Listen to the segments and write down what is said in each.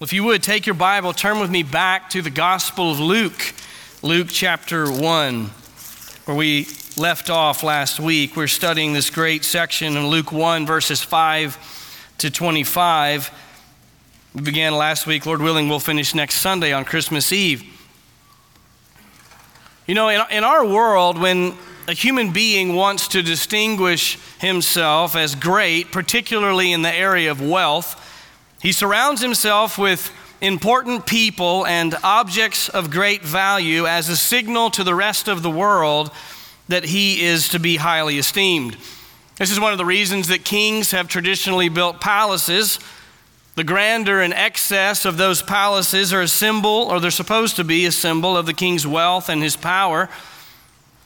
If you would take your Bible, turn with me back to the Gospel of Luke, Luke chapter 1, where we left off last week. We're studying this great section in Luke 1, verses 5 to 25. We began last week. Lord willing, we'll finish next Sunday on Christmas Eve. You know, in, in our world, when a human being wants to distinguish himself as great, particularly in the area of wealth, he surrounds himself with important people and objects of great value as a signal to the rest of the world that he is to be highly esteemed. This is one of the reasons that kings have traditionally built palaces. The grandeur and excess of those palaces are a symbol, or they're supposed to be a symbol, of the king's wealth and his power.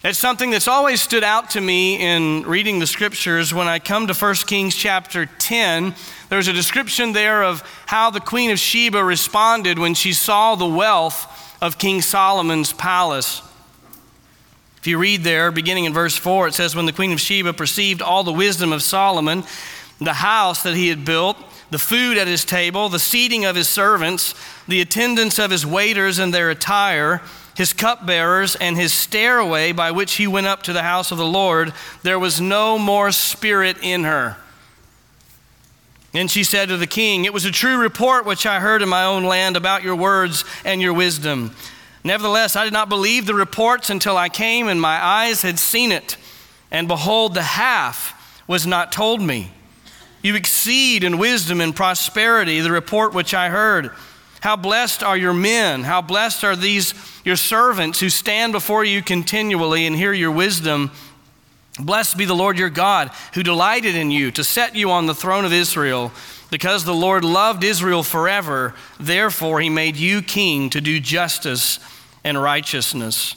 It's something that's always stood out to me in reading the scriptures. When I come to 1 Kings chapter 10, there's a description there of how the Queen of Sheba responded when she saw the wealth of King Solomon's palace. If you read there, beginning in verse 4, it says, When the Queen of Sheba perceived all the wisdom of Solomon, the house that he had built, the food at his table, the seating of his servants, the attendance of his waiters and their attire, his cupbearers, and his stairway by which he went up to the house of the Lord, there was no more spirit in her. And she said to the king, It was a true report which I heard in my own land about your words and your wisdom. Nevertheless, I did not believe the reports until I came and my eyes had seen it. And behold, the half was not told me. You exceed in wisdom and prosperity the report which I heard. How blessed are your men! How blessed are these your servants who stand before you continually and hear your wisdom. Blessed be the Lord your God, who delighted in you to set you on the throne of Israel. Because the Lord loved Israel forever, therefore he made you king to do justice and righteousness.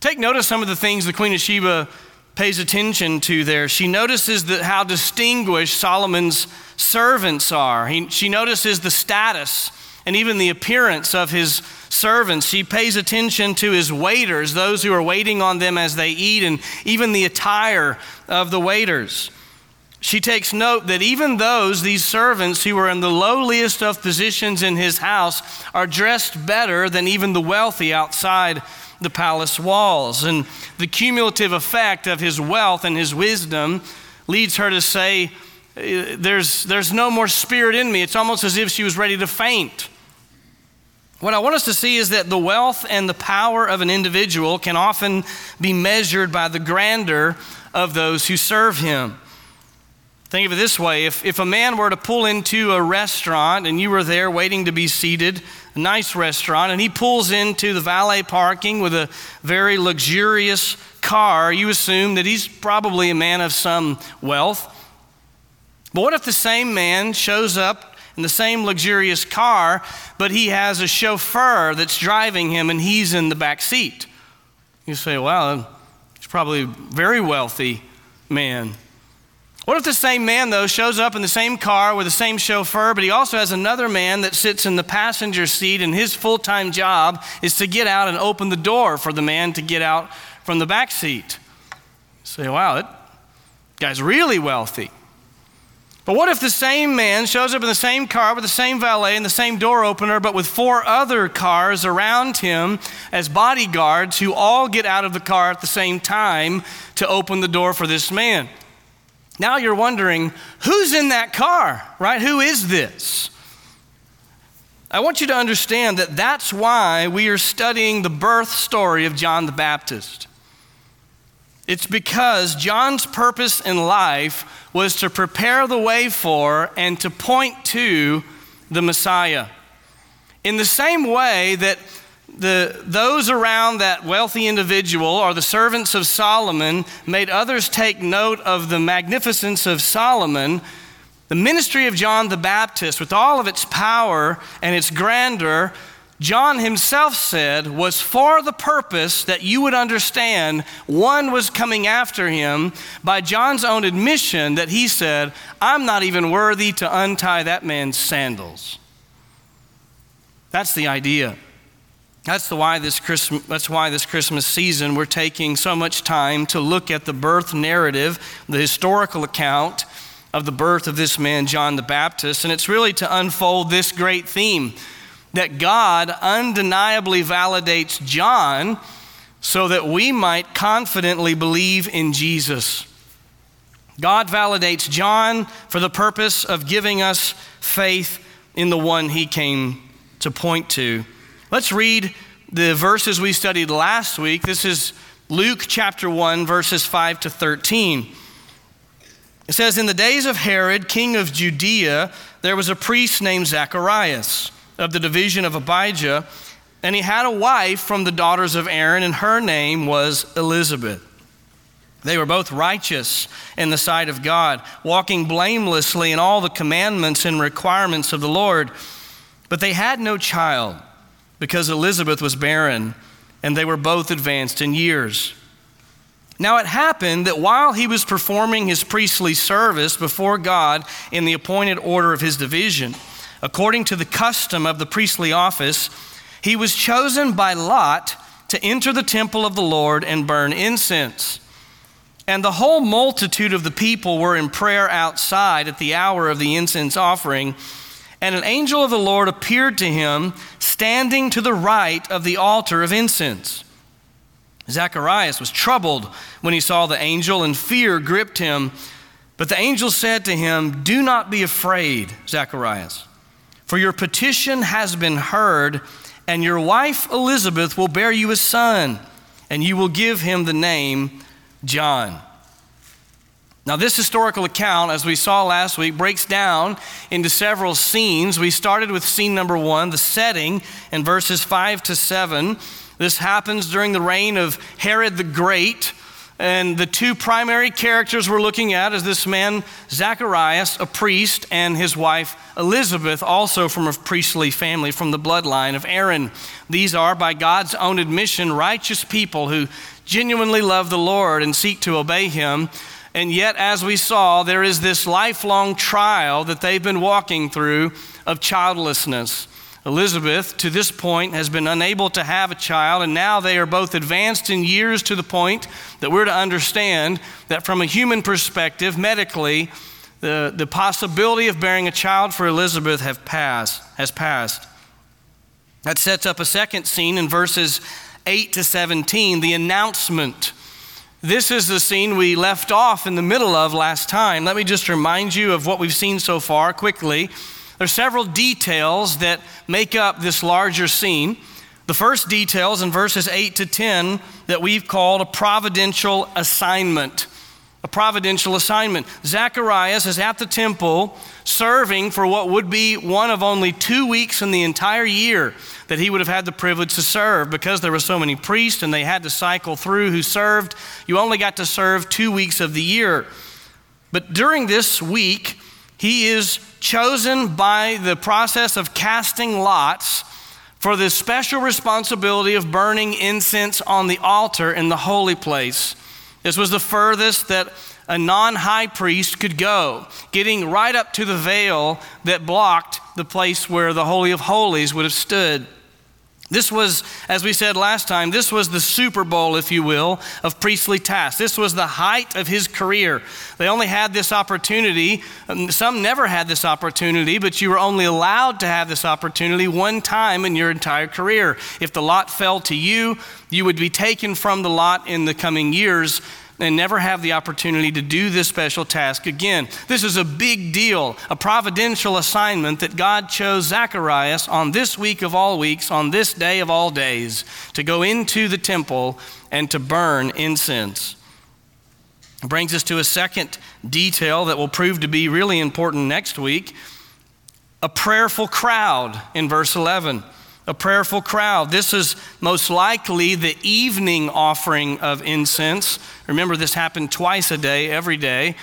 Take notice some of the things the Queen of Sheba pays attention to there. She notices that how distinguished Solomon's servants are. He, she notices the status and even the appearance of his servants. She pays attention to his waiters, those who are waiting on them as they eat, and even the attire of the waiters. She takes note that even those, these servants who are in the lowliest of positions in his house, are dressed better than even the wealthy outside the palace walls. And the cumulative effect of his wealth and his wisdom leads her to say, uh, there's, there's no more spirit in me. It's almost as if she was ready to faint. What I want us to see is that the wealth and the power of an individual can often be measured by the grandeur of those who serve him. Think of it this way if, if a man were to pull into a restaurant and you were there waiting to be seated, a nice restaurant, and he pulls into the valet parking with a very luxurious car, you assume that he's probably a man of some wealth. But what if the same man shows up in the same luxurious car, but he has a chauffeur that's driving him and he's in the back seat? You say, well, he's probably a very wealthy man. What if the same man, though, shows up in the same car with the same chauffeur, but he also has another man that sits in the passenger seat, and his full time job is to get out and open the door for the man to get out from the back seat? Say, wow, that guy's really wealthy. But what if the same man shows up in the same car with the same valet and the same door opener, but with four other cars around him as bodyguards who all get out of the car at the same time to open the door for this man? Now you're wondering, who's in that car, right? Who is this? I want you to understand that that's why we are studying the birth story of John the Baptist. It's because John's purpose in life was to prepare the way for and to point to the Messiah. In the same way that the, those around that wealthy individual or the servants of Solomon made others take note of the magnificence of Solomon, the ministry of John the Baptist, with all of its power and its grandeur, John himself said was for the purpose that you would understand one was coming after him by John's own admission that he said, I'm not even worthy to untie that man's sandals. That's the idea. That's, the why this Christmas, that's why this Christmas season we're taking so much time to look at the birth narrative, the historical account of the birth of this man, John the Baptist. And it's really to unfold this great theme that God undeniably validates John so that we might confidently believe in Jesus. God validates John for the purpose of giving us faith in the one he came to point to. Let's read the verses we studied last week. This is Luke chapter 1, verses 5 to 13. It says, In the days of Herod, king of Judea, there was a priest named Zacharias of the division of Abijah and he had a wife from the daughters of Aaron, and her name was Elizabeth. They were both righteous in the sight of God, walking blamelessly in all the commandments and requirements of the Lord. But they had no child because Elizabeth was barren, and they were both advanced in years. Now it happened that while he was performing his priestly service before God in the appointed order of his division, according to the custom of the priestly office, he was chosen by Lot to enter the temple of the Lord and burn incense. And the whole multitude of the people were in prayer outside at the hour of the incense offering. And an angel of the Lord appeared to him, standing to the right of the altar of incense. Zacharias was troubled when he saw the angel, and fear gripped him. But the angel said to him, Do not be afraid, Zacharias, for your petition has been heard and your wife Elizabeth will bear you a son, and you will give him the name John. Now, this historical account, as we saw last week, breaks down into several scenes. We started with scene number one, the setting, in verses five to seven. This happens during the reign of Herod the Great. And the two primary characters we're looking at is this man, Zacharias, a priest, and his wife, Elizabeth, also from a priestly family from the bloodline of Aaron. These are, by God's own admission, righteous people who genuinely love the Lord and seek to obey him. And yet, as we saw, there is this lifelong trial that they've been walking through of childlessness. Elizabeth, to this point, has been unable to have a child, and now they are both advanced in years to the point that we're to understand that from a human perspective, medically, the, the possibility of bearing a child for Elizabeth have passed, has passed. That sets up a second scene in verses 8 to 17, the announcement. This is the scene we left off in the middle of last time. Let me just remind you of what we've seen so far quickly. There are several details that make up this larger scene. The first details in verses 8 to 10 that we've called a providential assignment. A providential assignment. Zacharias is at the temple serving for what would be one of only two weeks in the entire year that he would have had the privilege to serve because there were so many priests and they had to cycle through who served. You only got to serve two weeks of the year. But during this week, he is chosen by the process of casting lots for the special responsibility of burning incense on the altar in the holy place. This was the furthest that a non high priest could go, getting right up to the veil that blocked the place where the Holy of Holies would have stood. This was, as we said last time, this was the Super Bowl, if you will, of priestly tasks. This was the height of his career. They only had this opportunity. Um, some never had this opportunity, but you were only allowed to have this opportunity one time in your entire career. If the lot fell to you, you would be taken from the lot in the coming years and never have the opportunity to do this special task again. This is a big deal, a providential assignment that God chose Zacharias on this week of all weeks, on this day of all days, to go into the temple and to burn incense. It brings us to a second detail that will prove to be really important next week a prayerful crowd in verse 11 a prayerful crowd. This is most likely the evening offering of incense. Remember, this happened twice a day, every day.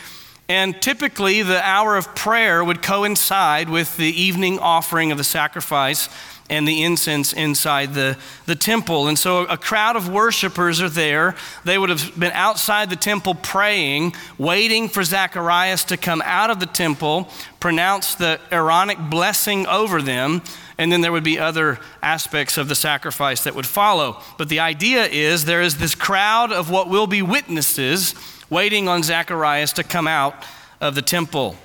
And typically, the hour of prayer would coincide with the evening offering of the sacrifice and the incense inside the, the temple. And so a crowd of worshipers are there. They would have been outside the temple praying, waiting for Zacharias to come out of the temple, pronounce the Aaronic blessing over them, and then there would be other aspects of the sacrifice that would follow. But the idea is there is this crowd of what will be witnesses waiting on Zacharias to come out of the temple.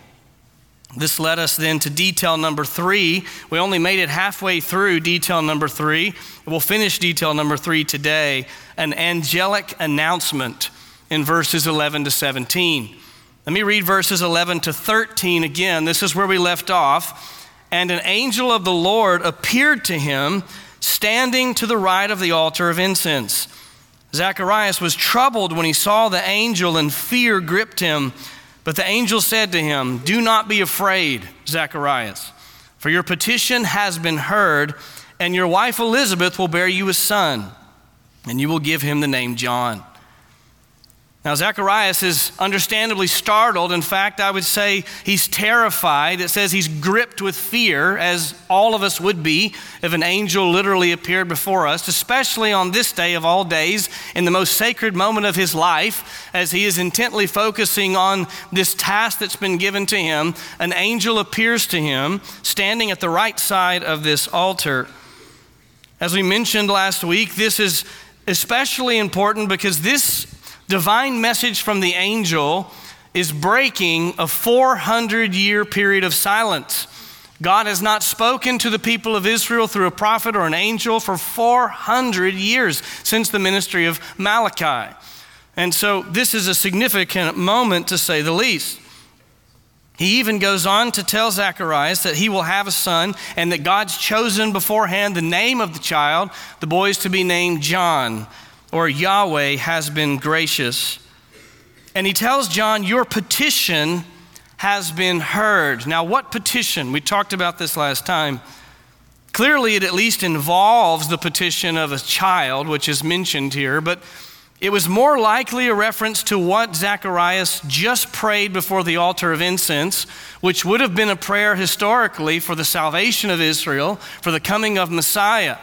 This led us then to detail number three. We only made it halfway through detail number three. We'll finish detail number three today an angelic announcement in verses 11 to 17. Let me read verses 11 to 13 again. This is where we left off. And an angel of the Lord appeared to him, standing to the right of the altar of incense. Zacharias was troubled when he saw the angel, and fear gripped him. But the angel said to him, Do not be afraid, Zacharias, for your petition has been heard, and your wife Elizabeth will bear you a son, and you will give him the name John. Now, Zacharias is understandably startled. In fact, I would say he's terrified. It says he's gripped with fear, as all of us would be if an angel literally appeared before us, especially on this day of all days, in the most sacred moment of his life, as he is intently focusing on this task that's been given to him. An angel appears to him, standing at the right side of this altar. As we mentioned last week, this is especially important because this divine message from the angel is breaking a 400 year period of silence. God has not spoken to the people of Israel through a prophet or an angel for 400 years since the ministry of Malachi. And so this is a significant moment to say the least. He even goes on to tell Zacharias that he will have a son and that God's chosen beforehand the name of the child, the boy is to be named John or Yahweh has been gracious. And he tells John, Your petition has been heard. Now, what petition? We talked about this last time. Clearly, it at least involves the petition of a child, which is mentioned here, but it was more likely a reference to what Zacharias just prayed before the altar of incense, which would have been a prayer historically for the salvation of Israel, for the coming of Messiah.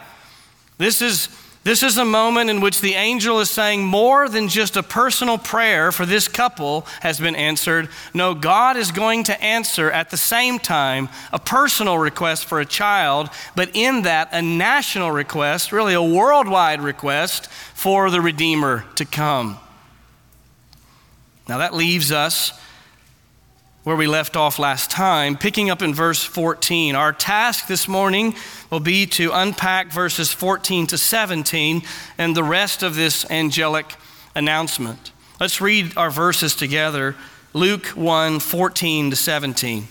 This is this is a moment in which the angel is saying more than just a personal prayer for this couple has been answered. No, God is going to answer at the same time a personal request for a child, but in that, a national request, really a worldwide request for the Redeemer to come. Now that leaves us where we left off last time, picking up in verse 14. Our task this morning will be to unpack verses 14 to 17 and the rest of this angelic announcement. Let's read our verses together Luke 1 14 to 17.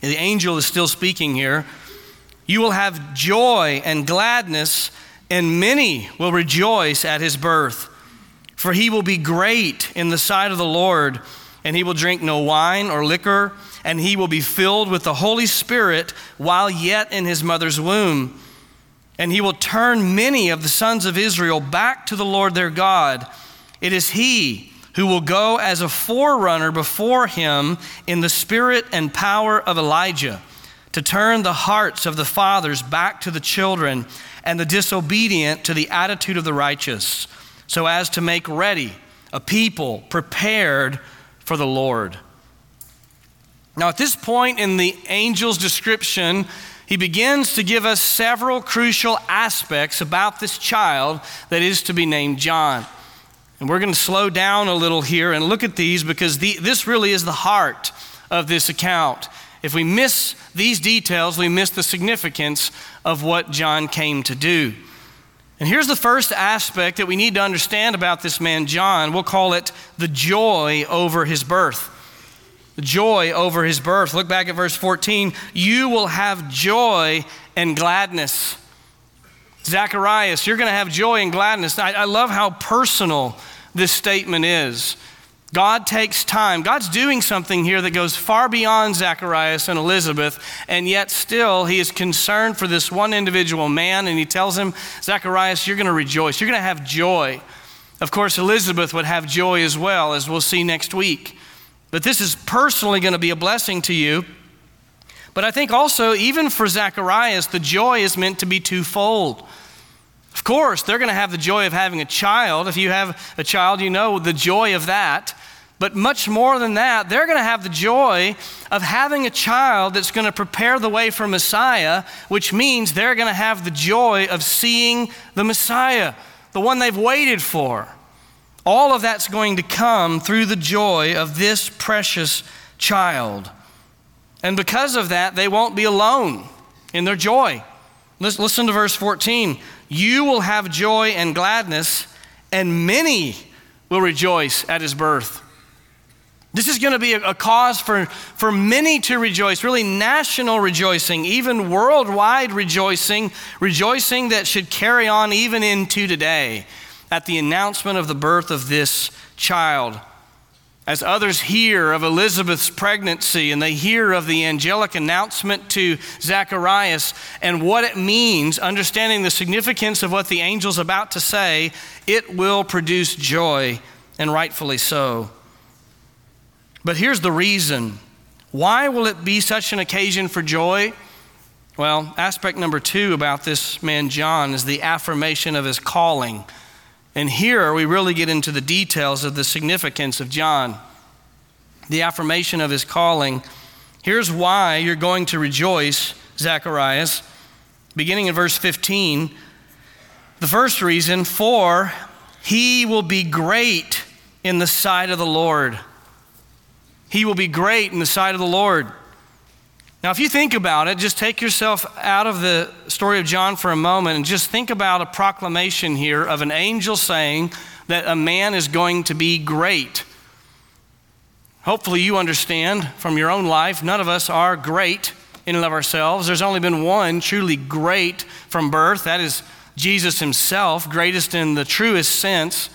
The angel is still speaking here. You will have joy and gladness, and many will rejoice at his birth, for he will be great in the sight of the Lord and he will drink no wine or liquor, and he will be filled with the Holy Spirit while yet in his mother's womb. And he will turn many of the sons of Israel back to the Lord their God. It is he who will go as a forerunner before him in the spirit and power of Elijah to turn the hearts of the fathers back to the children and the disobedient to the attitude of the righteous, so as to make ready a people prepared for the Lord. Now, at this point in the angel's description, he begins to give us several crucial aspects about this child that is to be named John. And we're going to slow down a little here and look at these because the, this really is the heart of this account. If we miss these details, we miss the significance of what John came to do. And here's the first aspect that we need to understand about this man, John. We'll call it the joy over his birth. The joy over his birth. Look back at verse 14. You will have joy and gladness. Zacharias, you're going to have joy and gladness. I, I love how personal this statement is. God takes time. God's doing something here that goes far beyond Zacharias and Elizabeth, and yet still he is concerned for this one individual man, and he tells him, Zacharias, you're going to rejoice. You're going to have joy. Of course, Elizabeth would have joy as well, as we'll see next week. But this is personally going to be a blessing to you. But I think also, even for Zacharias, the joy is meant to be twofold. Course, they're going to have the joy of having a child. If you have a child, you know the joy of that. But much more than that, they're going to have the joy of having a child that's going to prepare the way for Messiah, which means they're going to have the joy of seeing the Messiah, the one they've waited for. All of that's going to come through the joy of this precious child. And because of that, they won't be alone in their joy. Listen to verse 14. You will have joy and gladness, and many will rejoice at his birth. This is going to be a, cause for, for many to rejoice, really national rejoicing, even worldwide rejoicing, rejoicing that should carry on even into today at the announcement of the birth of this child. As others hear of Elizabeth's pregnancy and they hear of the angelic announcement to Zacharias and what it means, understanding the significance of what the angel's about to say, it will produce joy, and rightfully so. But here's the reason. Why will it be such an occasion for joy? Well, aspect number two about this man John is the affirmation of his calling. And here we really get into the details of the significance of John, the affirmation of his calling. Here's why you're going to rejoice, Zacharias, beginning in verse 15. The first reason, for he will be great in the sight of the Lord. He will be great in the sight of the Lord. Now, if you think about it, just take yourself out of the story of John for a moment and just think about a proclamation here of an angel saying that a man is going to be great. Hopefully, you understand from your own life, none of us are great in and of ourselves. There's only been one truly great from birth. That is Jesus himself, greatest in the truest sense.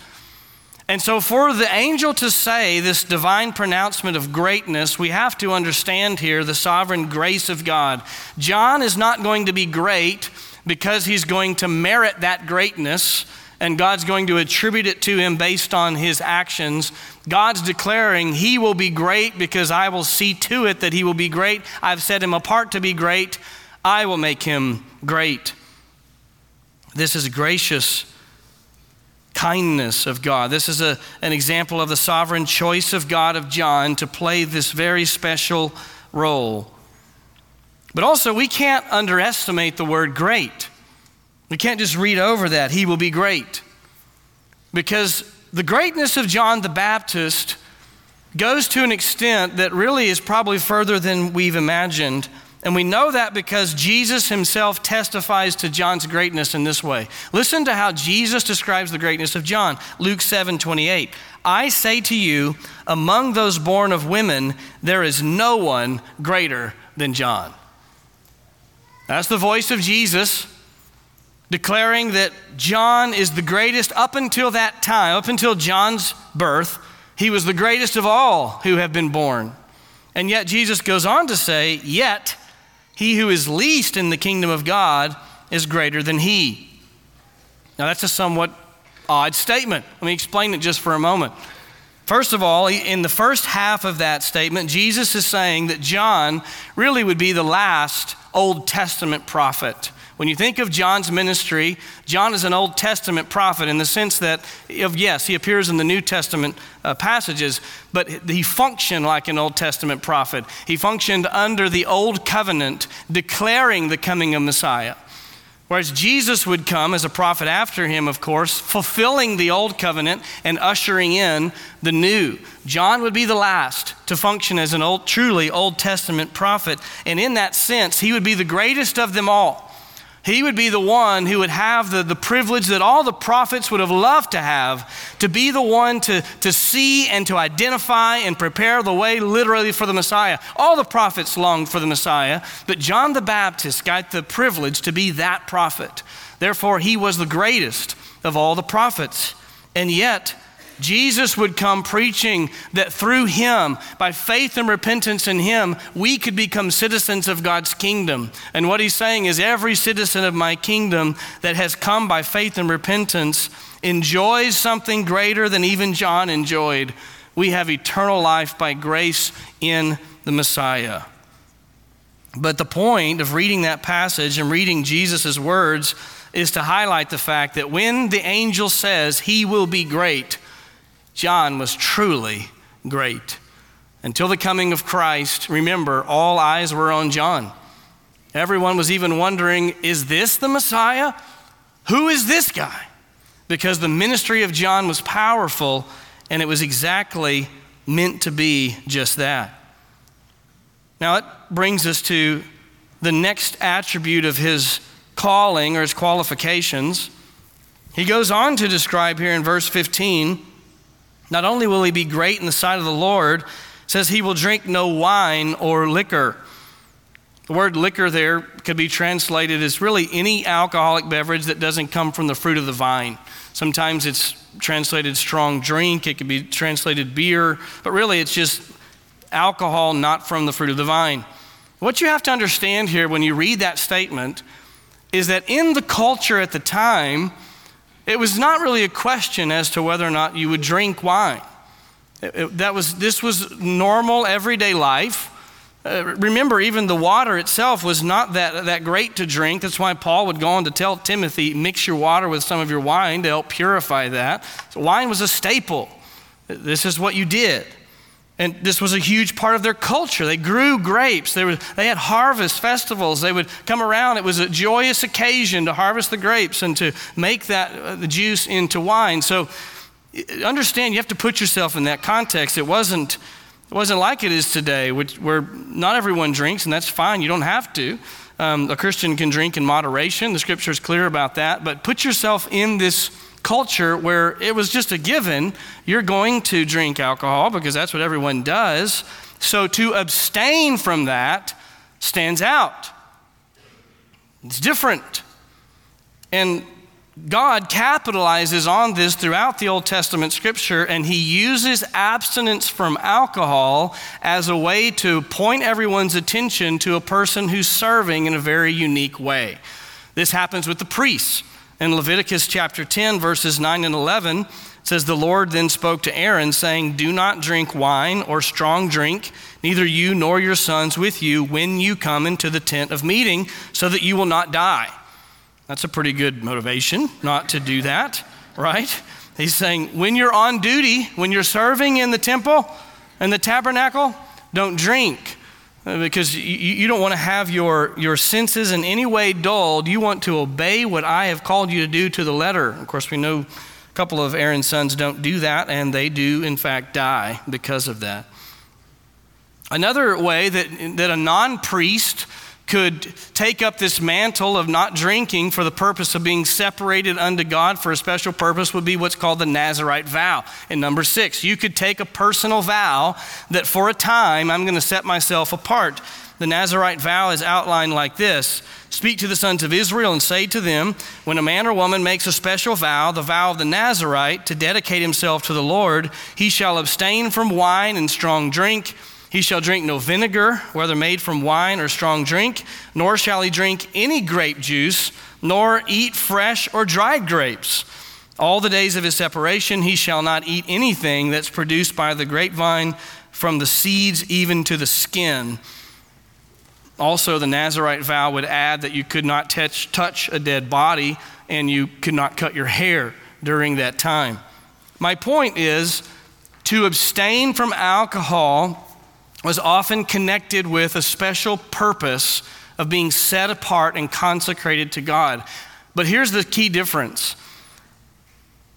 And so, for the angel to say this divine pronouncement of greatness, we have to understand here the sovereign grace of God. John is not going to be great because he's going to merit that greatness and God's going to attribute it to him based on his actions. God's declaring, He will be great because I will see to it that He will be great. I've set Him apart to be great. I will make Him great. This is gracious kindness of God. This is a, an example of the sovereign choice of God of John to play this very special role. But also, we can't underestimate the word great. We can't just read over that, he will be great. Because the greatness of John the Baptist goes to an extent that really is probably further than we've imagined. And we know that because Jesus himself testifies to John's greatness in this way. Listen to how Jesus describes the greatness of John. Luke 7 28. I say to you, among those born of women, there is no one greater than John. That's the voice of Jesus declaring that John is the greatest up until that time, up until John's birth. He was the greatest of all who have been born. And yet Jesus goes on to say, Yet, he who is least in the kingdom of God is greater than he. Now, that's a somewhat odd statement. Let me explain it just for a moment. First of all, in the first half of that statement, Jesus is saying that John really would be the last Old Testament prophet. When you think of John's ministry, John is an Old Testament prophet in the sense that, of yes, he appears in the New Testament uh, passages, but he functioned like an Old Testament prophet. He functioned under the Old Covenant, declaring the coming of Messiah. Whereas Jesus would come as a prophet after him, of course, fulfilling the old covenant and ushering in the new. John would be the last to function as an old, truly Old Testament prophet. And in that sense, he would be the greatest of them all. He would be the one who would have the, the privilege that all the prophets would have loved to have, to be the one to, to see and to identify and prepare the way literally for the Messiah. All the prophets longed for the Messiah, but John the Baptist got the privilege to be that prophet. Therefore, he was the greatest of all the prophets. And yet, Jesus would come preaching that through him, by faith and repentance in him, we could become citizens of God's kingdom. And what he's saying is every citizen of my kingdom that has come by faith and repentance enjoys something greater than even John enjoyed. We have eternal life by grace in the Messiah. But the point of reading that passage and reading Jesus' words is to highlight the fact that when the angel says he will be great, John was truly great. Until the coming of Christ, remember, all eyes were on John. Everyone was even wondering is this the Messiah? Who is this guy? because the ministry of John was powerful and it was exactly meant to be just that. Now, it brings us to the next attribute of his calling or his qualifications. He goes on to describe here in verse 15 not only will he be great in the sight of the Lord, says he will drink no wine or liquor. The word liquor there could be translated as really any alcoholic beverage that doesn't come from the fruit of the vine. Sometimes it's translated strong drink, it could be translated beer, but really it's just alcohol not from the fruit of the vine. What you have to understand here when you read that statement is that in the culture at the time, it was not really a question as to whether or not you would drink wine. It, it, that was, this was normal everyday life. Uh, remember, even the water itself was not that, that great to drink. That's why Paul would go on to tell Timothy, mix your water with some of your wine to help purify that. So wine was a staple. This is what you did. And this was a huge part of their culture. They grew grapes. They, were, they had harvest festivals. They would come around. It was a joyous occasion to harvest the grapes and to make that uh, the juice into wine. So understand you have to put yourself in that context. It wasn't, it wasn't like it is today, which, where not everyone drinks, and that's fine. You don't have to. Um, a Christian can drink in moderation. The scripture is clear about that. But put yourself in this culture where it was just a given you're going to drink alcohol because that's what everyone does. So to abstain from that stands out. It's different. And God capitalizes on this throughout the Old Testament scripture, and he uses abstinence from alcohol as a way to point everyone's attention to a person who's serving in a very unique way. This happens with the priests. In Leviticus chapter 10, verses 9 and 11, says, The Lord then spoke to Aaron, saying, Do not drink wine or strong drink, neither you nor your sons with you, when you come into the tent of meeting, so that you will not die. That's a pretty good motivation not to do that, right? He's saying, When you're on duty, when you're serving in the temple and the tabernacle, don't drink Uh, because you, you don't want to have your, your senses in any way dulled. You want to obey what I have called you to do to the letter. Of course, we know a couple of Aaron's sons don't do that, and they do, in fact, die because of that. Another way that, that a non priest could take up this mantle of not drinking for the purpose of being separated unto God for a special purpose would be what's called the Nazarite vow. And number six, you could take a personal vow that for a time I'm going to set myself apart. The Nazarite vow is outlined like this Speak to the sons of Israel and say to them, When a man or woman makes a special vow, the vow of the Nazarite, to dedicate himself to the Lord, he shall abstain from wine and strong drink he shall drink no vinegar, whether made from wine or strong drink, nor shall he drink any grape juice, nor eat fresh or dried grapes. All the days of his separation, he shall not eat anything that's produced by the grapevine, from the seeds even to the skin. Also, the Nazarite vow would add that you could not touch, touch a dead body and you could not cut your hair during that time. My point is to abstain from alcohol was often connected with a special purpose of being set apart and consecrated to God. But here's the key difference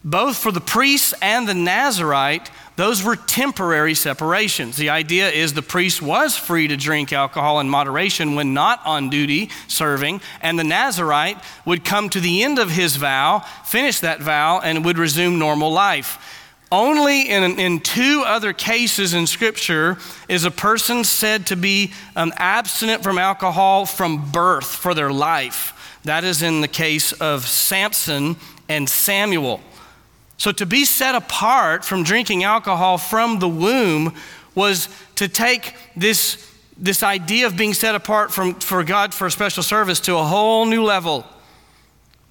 both for the priest and the Nazarite, those were temporary separations. The idea is the priest was free to drink alcohol in moderation when not on duty serving, and the Nazarite would come to the end of his vow, finish that vow, and would resume normal life. Only in, in two other cases in Scripture is a person said to be um, abstinent from alcohol from birth for their life. That is in the case of Samson and Samuel. So to be set apart from drinking alcohol from the womb was to take this, this idea of being set apart from, for God for a special service to a whole new level.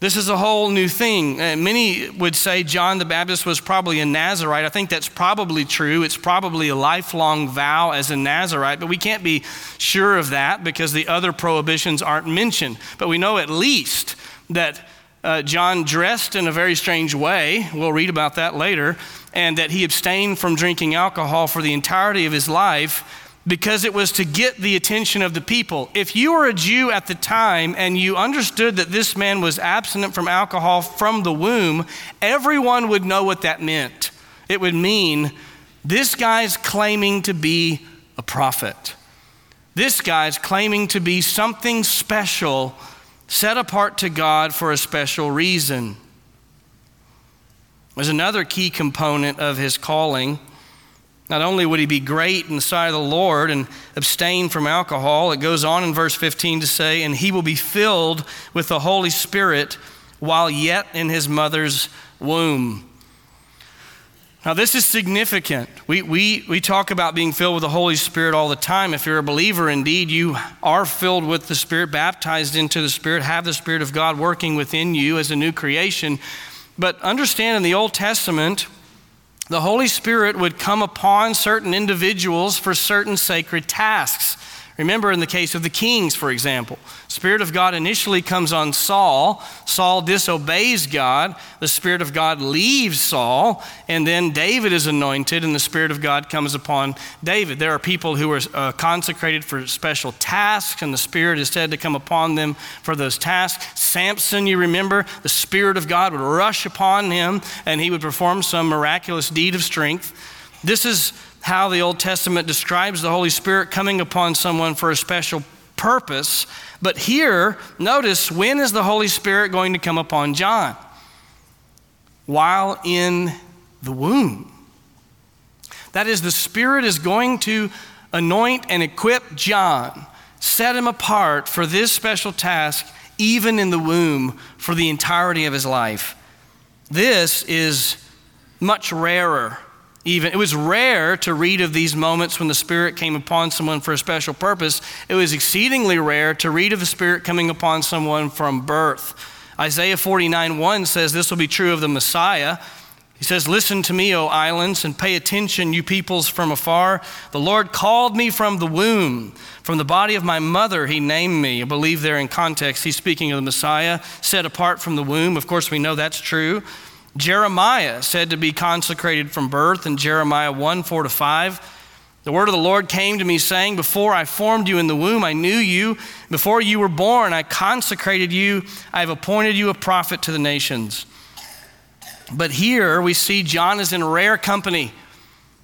This is a whole new thing. Uh, many would say John the Baptist was probably a Nazarite. I think that's probably true. It's probably a lifelong vow as a Nazarite, but we can't be sure of that because the other prohibitions aren't mentioned. But we know at least that uh, John dressed in a very strange way. We'll read about that later. And that he abstained from drinking alcohol for the entirety of his life because it was to get the attention of the people. If you were a Jew at the time and you understood that this man was abstinent from alcohol from the womb, everyone would know what that meant. It would mean this guy's claiming to be a prophet. This guy's claiming to be something special, set apart to God for a special reason. There's another key component of his calling not only would he be great in the sight of the Lord and abstain from alcohol, it goes on in verse 15 to say, and he will be filled with the Holy Spirit while yet in his mother's womb. Now, this is significant. We, we, we talk about being filled with the Holy Spirit all the time. If you're a believer, indeed, you are filled with the Spirit, baptized into the Spirit, have the Spirit of God working within you as a new creation. But understand in the Old Testament, the Holy Spirit would come upon certain individuals for certain sacred tasks. Remember in the case of the kings, for example, Spirit of God initially comes on Saul. Saul disobeys God. The Spirit of God leaves Saul, and then David is anointed, and the Spirit of God comes upon David. There are people who are uh, consecrated for special tasks, and the Spirit is said to come upon them for those tasks. Samson, you remember, the Spirit of God would rush upon him, and he would perform some miraculous deed of strength. This is how the Old Testament describes the Holy Spirit coming upon someone for a special purpose. But here, notice when is the Holy Spirit going to come upon John? While in the womb. That is, the Spirit is going to anoint and equip John, set him apart for this special task, even in the womb, for the entirety of his life. This is much rarer even. It was rare to read of these moments when the Spirit came upon someone for a special purpose. It was exceedingly rare to read of the Spirit coming upon someone from birth. Isaiah 49 1 says this will be true of the Messiah. He says, Listen to me, O islands, and pay attention, you peoples from afar. The Lord called me from the womb. From the body of my mother, he named me. I believe there in context, he's speaking of the Messiah, set apart from the womb. Of course, we know that's true. Jeremiah said to be consecrated from birth in Jeremiah 1 4 to 5. The word of the Lord came to me, saying, Before I formed you in the womb, I knew you. Before you were born, I consecrated you. I have appointed you a prophet to the nations. But here we see John is in rare company.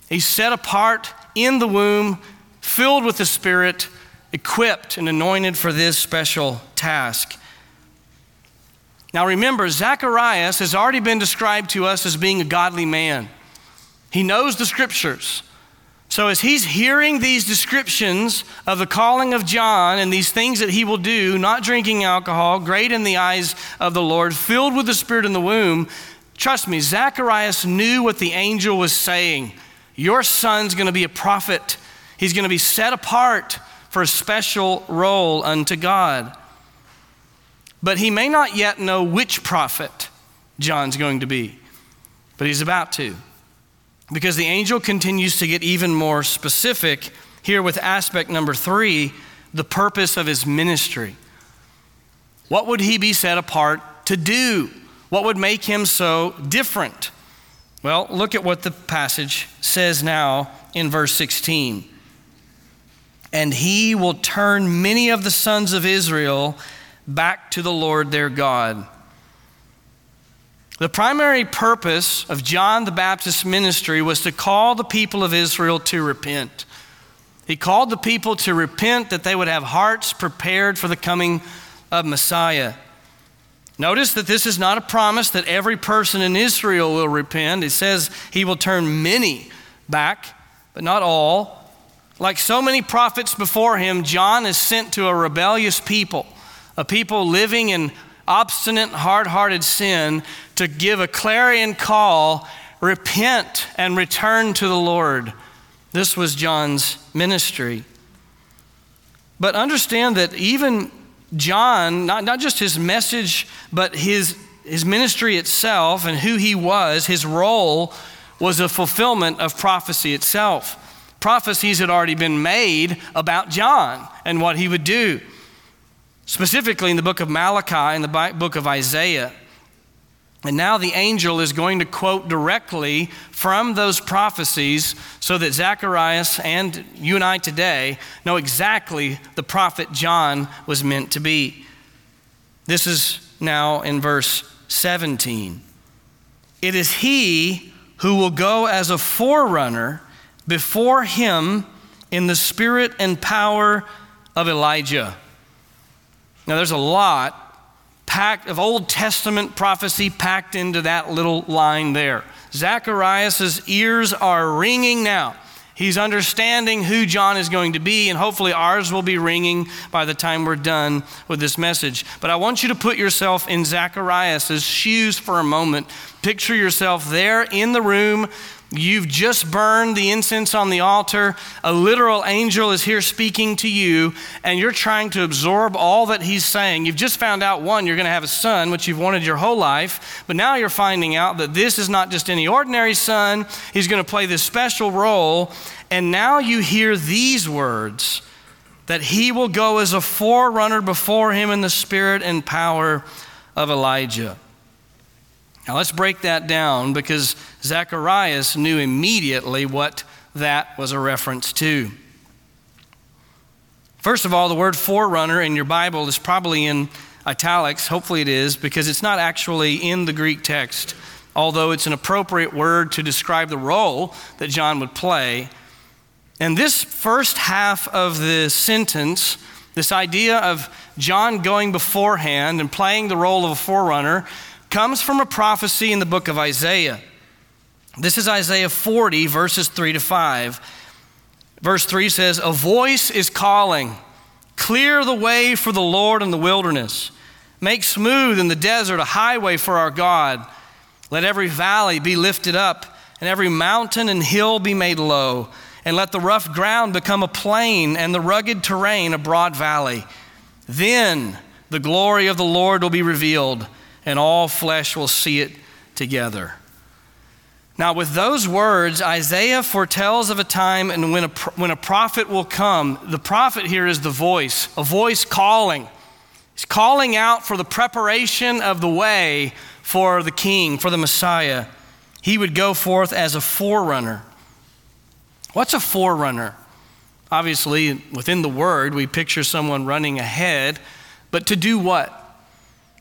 He's set apart in the womb, filled with the Spirit, equipped and anointed for this special task. Now remember, Zacharias has already been described to us as being a godly man. He knows the scriptures. So, as he's hearing these descriptions of the calling of John and these things that he will do, not drinking alcohol, great in the eyes of the Lord, filled with the Spirit in the womb, trust me, Zacharias knew what the angel was saying. Your son's going to be a prophet, he's going to be set apart for a special role unto God. But he may not yet know which prophet John's going to be, but he's about to. Because the angel continues to get even more specific here with aspect number three the purpose of his ministry. What would he be set apart to do? What would make him so different? Well, look at what the passage says now in verse 16. And he will turn many of the sons of Israel back to the Lord their God. The primary purpose of John the Baptist's ministry was to call the people of Israel to repent. He called the people to repent that they would have hearts prepared for the coming of Messiah. Notice that this is not a promise that every person in Israel will repent. It says he will turn many back, but not all. Like so many prophets before him, John is sent to a rebellious people a people living in obstinate, hard hearted sin to give a clarion call repent and return to the Lord. This was John's ministry. But understand that even John, not, not just his message, but his, his ministry itself and who he was, his role was a fulfillment of prophecy itself. Prophecies had already been made about John and what he would do specifically in the book of Malachi and the book of Isaiah. And now the angel is going to quote directly from those prophecies so that Zacharias and you and I today know exactly the prophet John was meant to be. This is now in verse 17. It is he who will go as a forerunner before him in the spirit and power of Elijah. Now, there's a lot packed of Old Testament prophecy packed into that little line there. Zacharias' ears are ringing now. He's understanding who John is going to be, and hopefully ours will be ringing by the time we're done with this message. But I want you to put yourself in Zacharias' shoes for a moment. Picture yourself there in the room You've just burned the incense on the altar. A literal angel is here speaking to you, and you're trying to absorb all that he's saying. You've just found out one, you're going to have a son, which you've wanted your whole life, but now you're finding out that this is not just any ordinary son. He's going to play this special role. And now you hear these words that he will go as a forerunner before him in the spirit and power of Elijah. Now let's break that down because Zacharias knew immediately what that was a reference to. First of all, the word forerunner in your Bible is probably in italics. Hopefully it is, because it's not actually in the Greek text, although it's an appropriate word to describe the role that John would play. And this first half of the sentence, this idea of John going beforehand and playing the role of a forerunner, comes from a prophecy in the book of Isaiah. This is Isaiah 40, verses 3 to 5. Verse 3 says, A voice is calling, Clear the way for the Lord in the wilderness. Make smooth in the desert a highway for our God. Let every valley be lifted up, and every mountain and hill be made low. And let the rough ground become a plain, and the rugged terrain a broad valley. Then the glory of the Lord will be revealed and all flesh will see it together. Now, with those words, Isaiah foretells of a time and when a, when a prophet will come. The prophet here is the voice, a voice calling. He's calling out for the preparation of the way for the king, for the Messiah. He would go forth as a forerunner. What's a forerunner? Obviously, within the word, we picture someone running ahead, but to do what?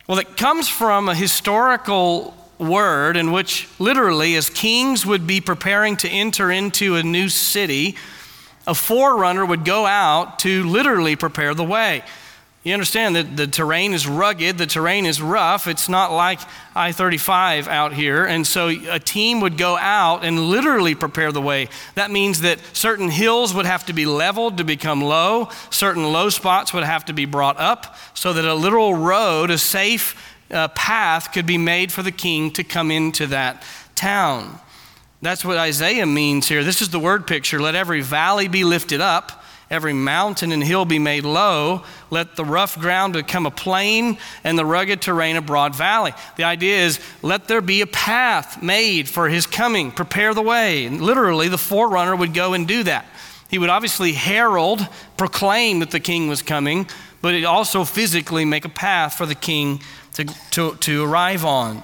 Well, it comes from a historical word in which, literally, as kings would be preparing to enter into a new city, a forerunner would go out to literally prepare the way. You understand that the terrain is rugged, the terrain is rough. It's not like I 35 out here. And so a team would go out and literally prepare the way. That means that certain hills would have to be leveled to become low, certain low spots would have to be brought up so that a literal road, a safe uh, path, could be made for the king to come into that town. That's what Isaiah means here. This is the word picture. Let every valley be lifted up every mountain and hill be made low. Let the rough ground become a plain and the rugged terrain a broad valley. The idea is let there be a path made for his coming. Prepare the way. And literally, the forerunner would go and do that. He would obviously herald, proclaim that the king was coming, but it also physically make a path for the king to, to, to arrive on.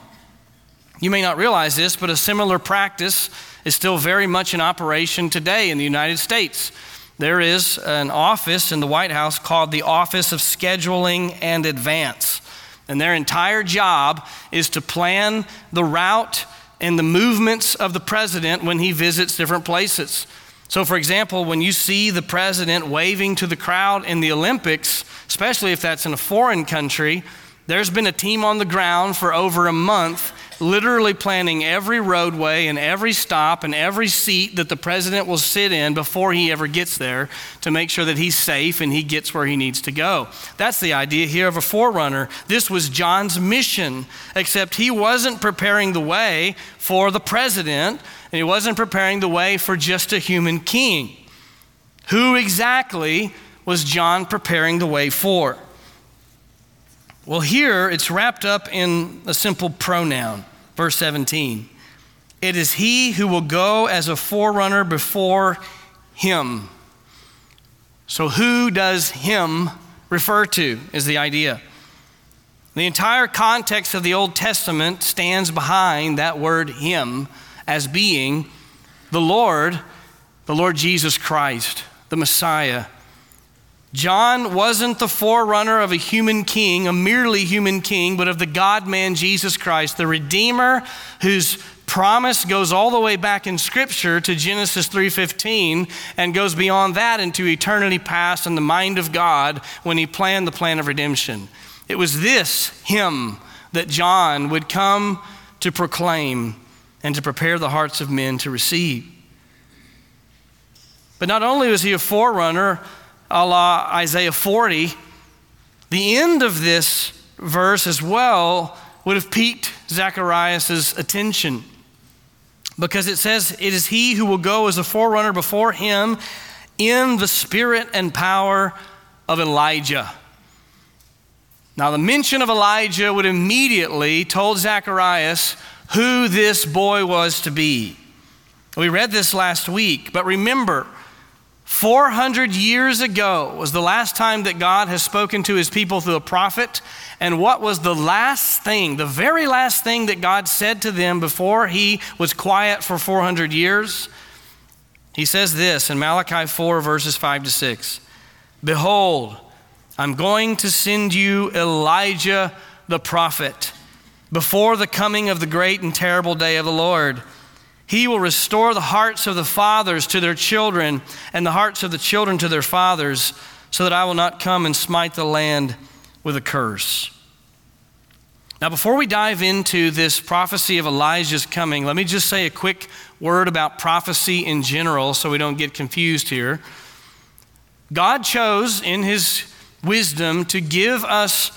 You may not realize this, but a similar practice is still very much in operation today in the United States. There is an office in the White House called the Office of Scheduling and Advance. And their entire job is to plan the route and the movements of the president when he visits different places. So, for example, when you see the president waving to the crowd in the Olympics, especially if that's in a foreign country, there's been a team on the ground for over a month literally planning every roadway and every stop and every seat that the president will sit in before he ever gets there to make sure that he's safe and he gets where he needs to go. That's the idea here of a forerunner. This was John's mission, except he wasn't preparing the way for the president and he wasn't preparing the way for just a human king. Who exactly was John preparing the way for? Well, here it's wrapped up in a simple pronoun, verse 17. It is he who will go as a forerunner before him. So, who does him refer to, is the idea. The entire context of the Old Testament stands behind that word him as being the Lord, the Lord Jesus Christ, the Messiah. John wasn't the forerunner of a human king, a merely human king, but of the God man Jesus Christ, the Redeemer whose promise goes all the way back in scripture to Genesis 3:15 and goes beyond that into eternity past and the mind of God when he planned the plan of redemption. It was this him that John would come to proclaim and to prepare the hearts of men to receive. But not only was he a forerunner, a la Isaiah 40, the end of this verse as well would have piqued Zacharias' attention because it says, It is he who will go as a forerunner before him in the spirit and power of Elijah. Now, the mention of Elijah would immediately told Zacharias who this boy was to be. We read this last week, but remember, 400 years ago was the last time that God has spoken to his people through a prophet. And what was the last thing, the very last thing that God said to them before he was quiet for 400 years? He says this in Malachi 4, verses 5 to 6 Behold, I'm going to send you Elijah the prophet before the coming of the great and terrible day of the Lord. He will restore the hearts of the fathers to their children and the hearts of the children to their fathers, so that I will not come and smite the land with a curse. Now, before we dive into this prophecy of Elijah's coming, let me just say a quick word about prophecy in general so we don't get confused here. God chose in his wisdom to give us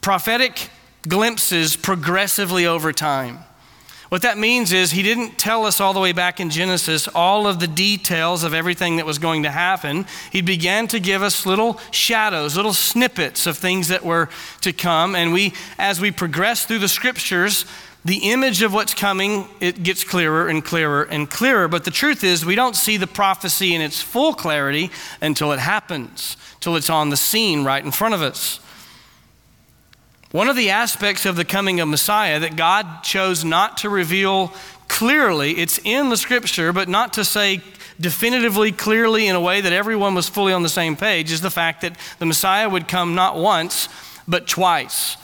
prophetic glimpses progressively over time. What that means is he didn't tell us all the way back in Genesis all of the details of everything that was going to happen. He began to give us little shadows, little snippets of things that were to come. And we, as we progress through the scriptures, the image of what's coming, it gets clearer and clearer and clearer. But the truth is, we don't see the prophecy in its full clarity until it happens, till it's on the scene right in front of us. One of the aspects of the coming of Messiah that God chose not to reveal clearly, it's in the scripture, but not to say definitively, clearly, in a way that everyone was fully on the same page, is the fact that the Messiah would come not once, but twice.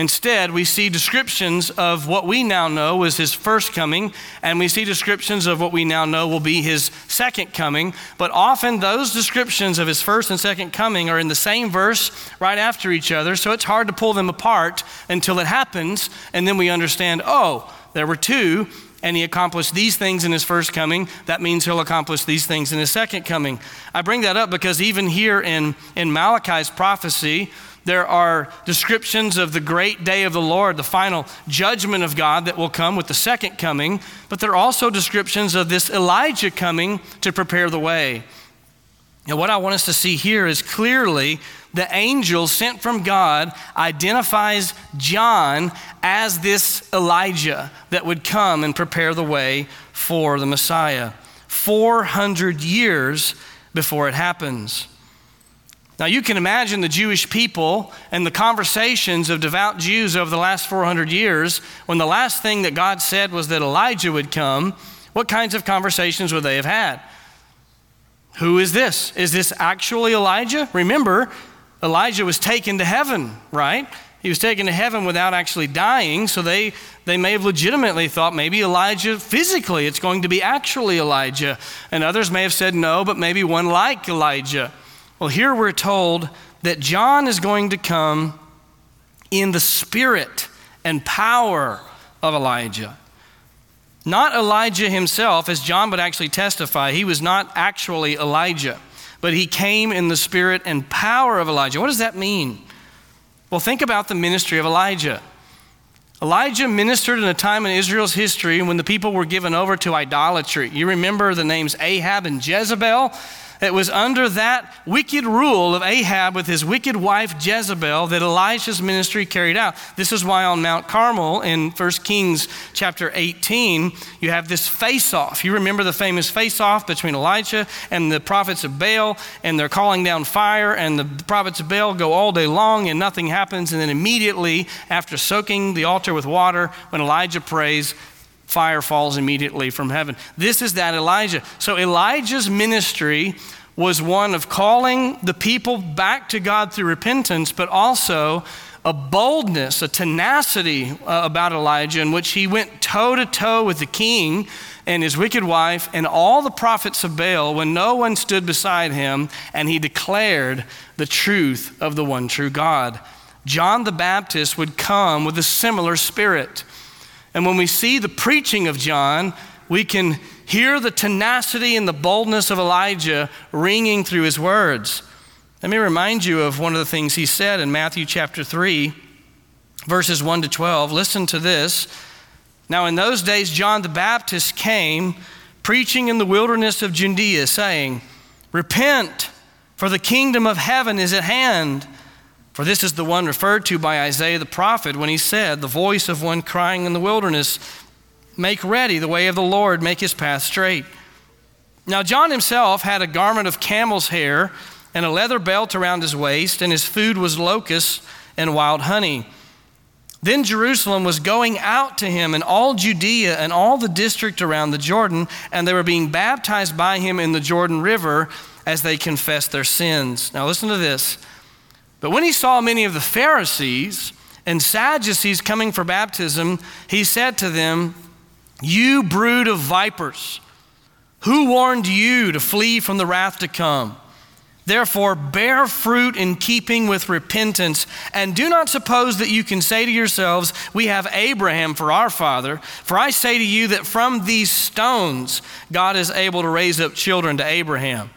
Instead, we see descriptions of what we now know was his first coming, and we see descriptions of what we now know will be his second coming. But often, those descriptions of his first and second coming are in the same verse right after each other, so it's hard to pull them apart until it happens, and then we understand oh, there were two, and he accomplished these things in his first coming, that means he'll accomplish these things in his second coming. I bring that up because even here in, in Malachi's prophecy, there are descriptions of the great day of the Lord, the final judgment of God that will come with the second coming, but there are also descriptions of this Elijah coming to prepare the way. And what I want us to see here is clearly the angel sent from God identifies John as this Elijah that would come and prepare the way for the Messiah. 400 years before it happens. Now, you can imagine the Jewish people and the conversations of devout Jews over the last 400 years when the last thing that God said was that Elijah would come. What kinds of conversations would they have had? Who is this? Is this actually Elijah? Remember, Elijah was taken to heaven, right? He was taken to heaven without actually dying, so they, they may have legitimately thought maybe Elijah physically, it's going to be actually Elijah. And others may have said no, but maybe one like Elijah. Well, here we're told that John is going to come in the spirit and power of Elijah. Not Elijah himself, as John would actually testify. He was not actually Elijah, but he came in the spirit and power of Elijah. What does that mean? Well, think about the ministry of Elijah. Elijah ministered in a time in Israel's history when the people were given over to idolatry. You remember the names Ahab and Jezebel? It was under that wicked rule of Ahab with his wicked wife Jezebel that Elijah's ministry carried out. This is why on Mount Carmel in 1 Kings chapter 18, you have this face off. You remember the famous face off between Elijah and the prophets of Baal, and they're calling down fire, and the prophets of Baal go all day long and nothing happens. And then immediately, after soaking the altar with water, when Elijah prays, fire falls immediately from heaven. This is that Elijah. So Elijah's ministry was one of calling the people back to God through repentance, but also a boldness, a tenacity uh, about Elijah in which he went toe to toe with the king and his wicked wife and all the prophets of Baal when no one stood beside him, and he declared the truth of the one true God. John the Baptist would come with a similar spirit. And when we see the preaching of John, we can hear the tenacity and the boldness of Elijah ringing through his words. Let me remind you of one of the things he said in Matthew chapter 3, verses 1 to 12. Listen to this. Now, in those days, John the Baptist came preaching in the wilderness of Judea, saying, Repent, for the kingdom of heaven is at hand. For this is the one referred to by Isaiah the prophet when he said, The voice of one crying in the wilderness, Make ready the way of the Lord, make his path straight. Now, John himself had a garment of camel's hair and a leather belt around his waist, and his food was locusts and wild honey. Then Jerusalem was going out to him, and all Judea and all the district around the Jordan, and they were being baptized by him in the Jordan River as they confessed their sins. Now, listen to this. But when he saw many of the Pharisees and Sadducees coming for baptism, he said to them, You brood of vipers, who warned you to flee from the wrath to come? Therefore, bear fruit in keeping with repentance, and do not suppose that you can say to yourselves, We have Abraham for our father. For I say to you that from these stones God is able to raise up children to Abraham.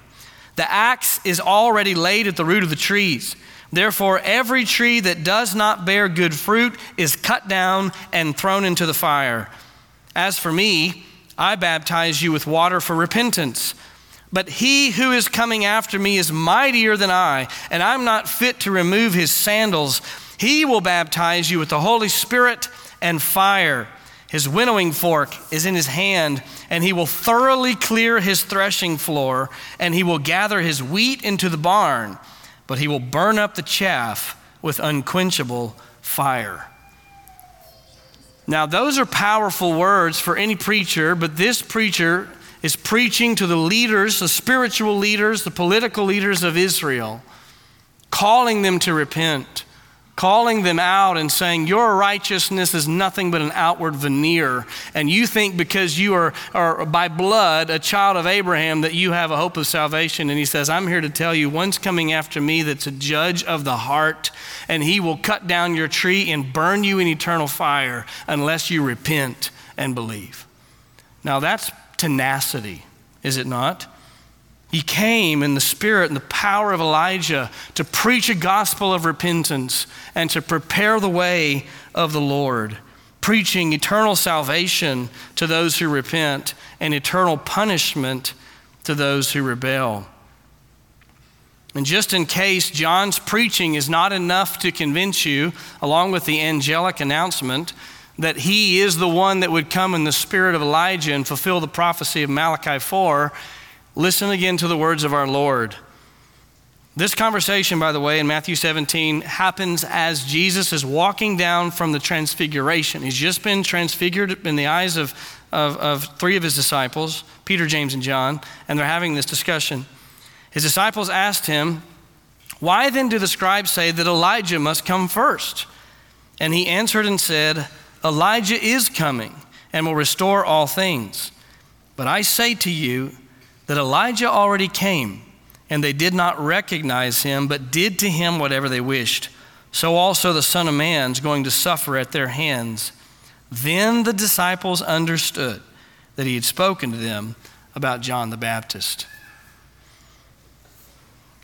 The axe is already laid at the root of the trees. Therefore, every tree that does not bear good fruit is cut down and thrown into the fire. As for me, I baptize you with water for repentance. But he who is coming after me is mightier than I, and I'm not fit to remove his sandals. He will baptize you with the Holy Spirit and fire. His winnowing fork is in his hand, and he will thoroughly clear his threshing floor, and he will gather his wheat into the barn but he will burn up the chaff with unquenchable fire. Now, those are powerful words for any preacher, but this preacher is preaching to the leaders, the spiritual leaders, the political leaders of Israel, calling them to repent calling them out and saying, Your righteousness is nothing but an outward veneer. And you think because you are, are by blood a child of Abraham that you have a hope of salvation. And he says, I'm here to tell you, one's coming after me that's a judge of the heart, and he will cut down your tree and burn you in eternal fire unless you repent and believe. Now that's tenacity, is it not? He came in the spirit and the power of Elijah to preach a gospel of repentance and to prepare the way of the Lord, preaching eternal salvation to those who repent and eternal punishment to those who rebel. And just in case John's preaching is not enough to convince you, along with the angelic announcement, that he is the one that would come in the spirit of Elijah and fulfill the prophecy of Malachi 4, Listen again to the words of our Lord. This conversation, by the way, in Matthew 17, happens as Jesus is walking down from the transfiguration. He's just been transfigured in the eyes of, of, of, three of his disciples, Peter, James, and John, and they're having this discussion. His disciples asked him, Why then do the scribes say that Elijah must come first? And he answered and said, Elijah is coming and will restore all things. But I say to you, that Elijah already came, and they did not recognize him, but did to him whatever they wished. So also the Son of Man is going to suffer at their hands. Then the disciples understood that he had spoken to them about John the Baptist.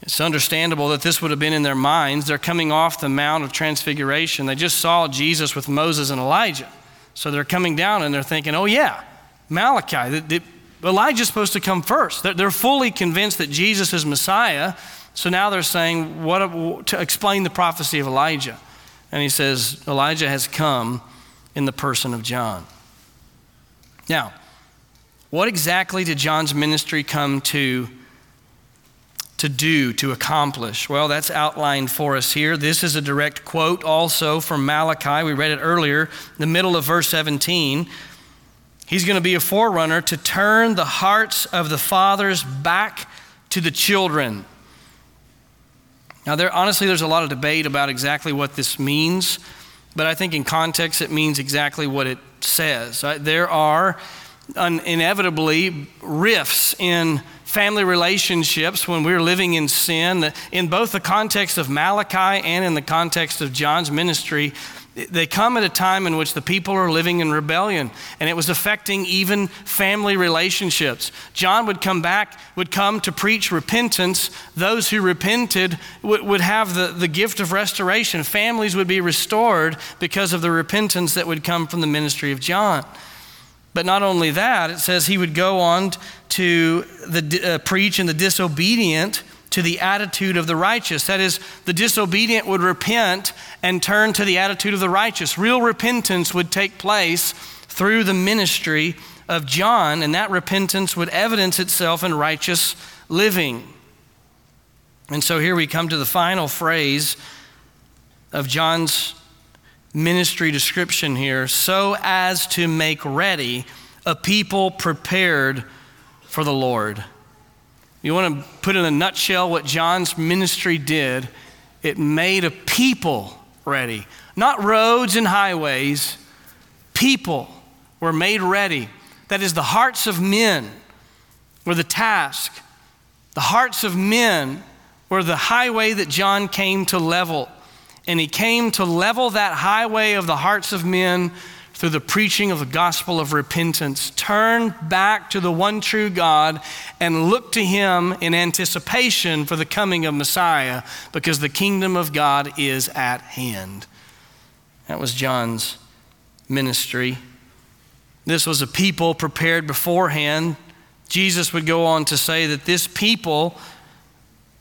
It's understandable that this would have been in their minds. They're coming off the Mount of Transfiguration. They just saw Jesus with Moses and Elijah. So they're coming down and they're thinking, oh, yeah, Malachi, Elijah's supposed to come first. They're fully convinced that Jesus is Messiah. So now they're saying, what, to explain the prophecy of Elijah. And he says, Elijah has come in the person of John. Now, what exactly did John's ministry come to, to do, to accomplish? Well, that's outlined for us here. This is a direct quote also from Malachi. We read it earlier, the middle of verse 17. He's going to be a forerunner to turn the hearts of the fathers back to the children. Now, there, honestly, there's a lot of debate about exactly what this means, but I think in context it means exactly what it says. There are inevitably rifts in family relationships when we're living in sin. In both the context of Malachi and in the context of John's ministry, they come at a time in which the people are living in rebellion and it was affecting even family relationships. John would come back would come to preach repentance. Those who repented would, would have the, the gift of restoration. Families would be restored because of the repentance that would come from the ministry of john. But not only that it says he would go on to the, uh, preach in the disobedient to the attitude of the righteous. That is, the disobedient would repent and turn to the attitude of the righteous. Real repentance would take place through the ministry of John, and that repentance would evidence itself in righteous living. And so here we come to the final phrase of John's ministry description here so as to make ready a people prepared for the Lord. You want to put in a nutshell what John's ministry did? It made a people ready. Not roads and highways, people were made ready. That is, the hearts of men were the task. The hearts of men were the highway that John came to level. And he came to level that highway of the hearts of men through the preaching of the gospel of repentance. Turn back to the one true God and look to him in anticipation for the coming of Messiah because the kingdom of God is at hand. That was John's ministry. This was a people prepared beforehand. Jesus would go on to say that this people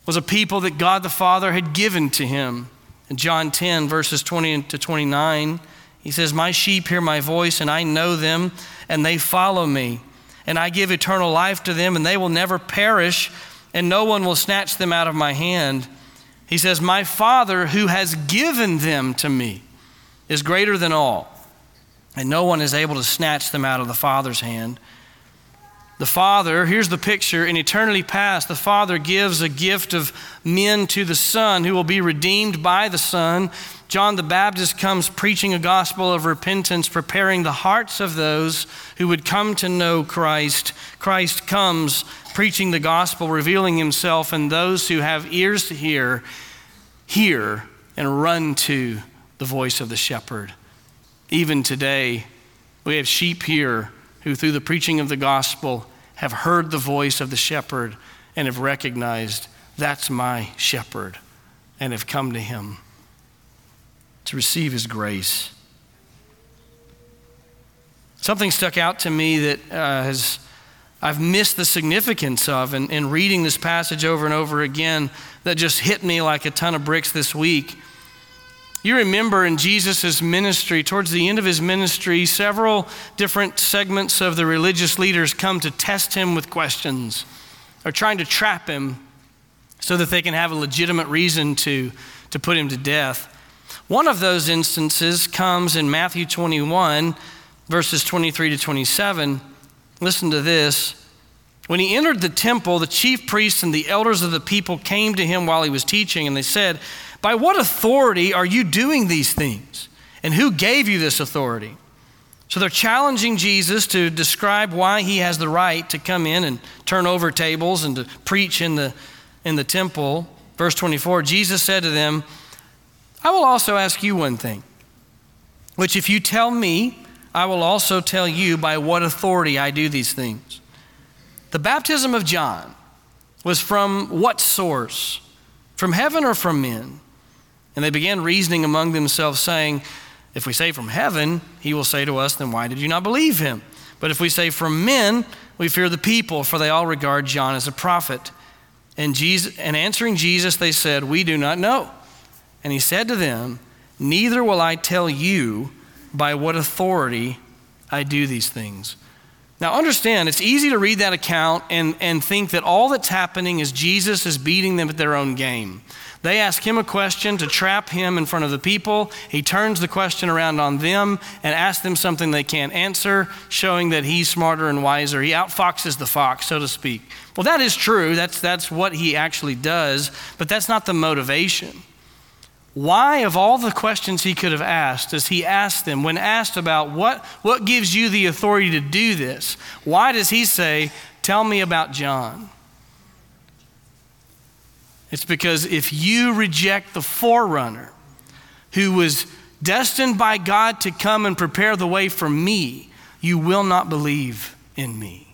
was a people that God the Father had given to him. In John 10, verses 20 to 29, he says, My sheep hear my voice, and I know them, and they follow me. And I give eternal life to them, and they will never perish, and no one will snatch them out of my hand. He says, My Father, who has given them to me, is greater than all, and no one is able to snatch them out of the Father's hand. The Father, here's the picture in eternity past, the Father gives a gift of men to the Son who will be redeemed by the Son. John the Baptist comes preaching a gospel of repentance, preparing the hearts of those who would come to know Christ. Christ comes preaching the gospel, revealing himself, and those who have ears to hear, hear and run to the voice of the shepherd. Even today, we have sheep here who, through the preaching of the gospel, have heard the voice of the shepherd and have recognized that's my shepherd and have come to him to receive his grace. Something stuck out to me that uh, has I've missed the significance of in, in reading this passage over and over again that just hit me like a ton of bricks this week. You remember in Jesus' ministry, towards the end of his ministry, several different segments of the religious leaders come to test him with questions or trying to trap him so that they can have a legitimate reason to, to put him to death. One of those instances comes in Matthew 21, verses 23 to 27. Listen to this. When he entered the temple, the chief priests and the elders of the people came to him while he was teaching, and they said, by what authority are you doing these things? And who gave you this authority? So they're challenging Jesus to describe why he has the right to come in and turn over tables and to preach in the, in the temple. Verse 24 Jesus said to them, I will also ask you one thing, which if you tell me, I will also tell you by what authority I do these things. The baptism of John was from what source? From heaven or from men? And they began reasoning among themselves, saying, If we say from heaven, he will say to us, Then why did you not believe him? But if we say from men, We fear the people, for they all regard John as a prophet. And, Jesus, and answering Jesus, they said, We do not know. And he said to them, Neither will I tell you by what authority I do these things. Now, understand, it's easy to read that account and, and think that all that's happening is Jesus is beating them at their own game. They ask him a question to trap him in front of the people. He turns the question around on them and asks them something they can't answer, showing that he's smarter and wiser. He outfoxes the fox, so to speak. Well, that is true. That's, that's what he actually does, but that's not the motivation. Why, of all the questions he could have asked, does he ask them, when asked about what, what gives you the authority to do this, why does he say, Tell me about John? It's because if you reject the forerunner who was destined by God to come and prepare the way for me, you will not believe in me.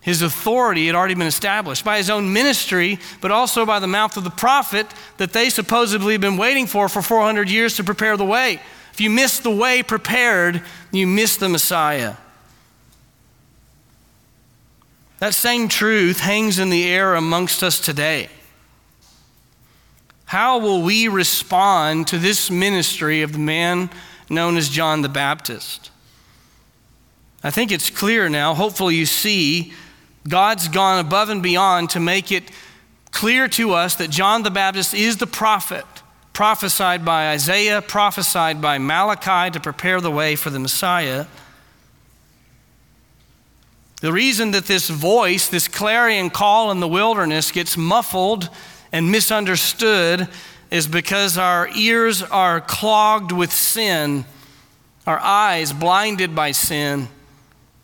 His authority had already been established by his own ministry, but also by the mouth of the prophet that they supposedly had been waiting for for 400 years to prepare the way. If you miss the way prepared, you miss the Messiah. That same truth hangs in the air amongst us today. How will we respond to this ministry of the man known as John the Baptist? I think it's clear now. Hopefully, you see God's gone above and beyond to make it clear to us that John the Baptist is the prophet prophesied by Isaiah, prophesied by Malachi to prepare the way for the Messiah. The reason that this voice, this clarion call in the wilderness, gets muffled and misunderstood is because our ears are clogged with sin, our eyes blinded by sin,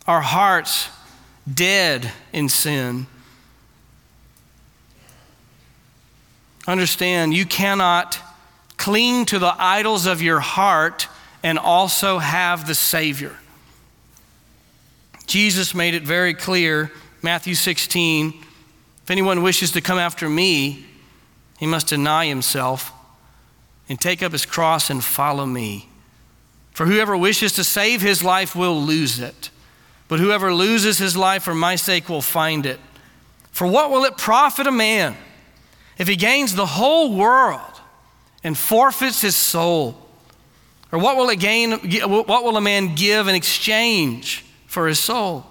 our hearts dead in sin. Understand, you cannot cling to the idols of your heart and also have the Savior. Jesus made it very clear, Matthew 16 if anyone wishes to come after me, he must deny himself and take up his cross and follow me. For whoever wishes to save his life will lose it. But whoever loses his life for my sake will find it. For what will it profit a man if he gains the whole world and forfeits his soul? Or what will, it gain, what will a man give in exchange for his soul?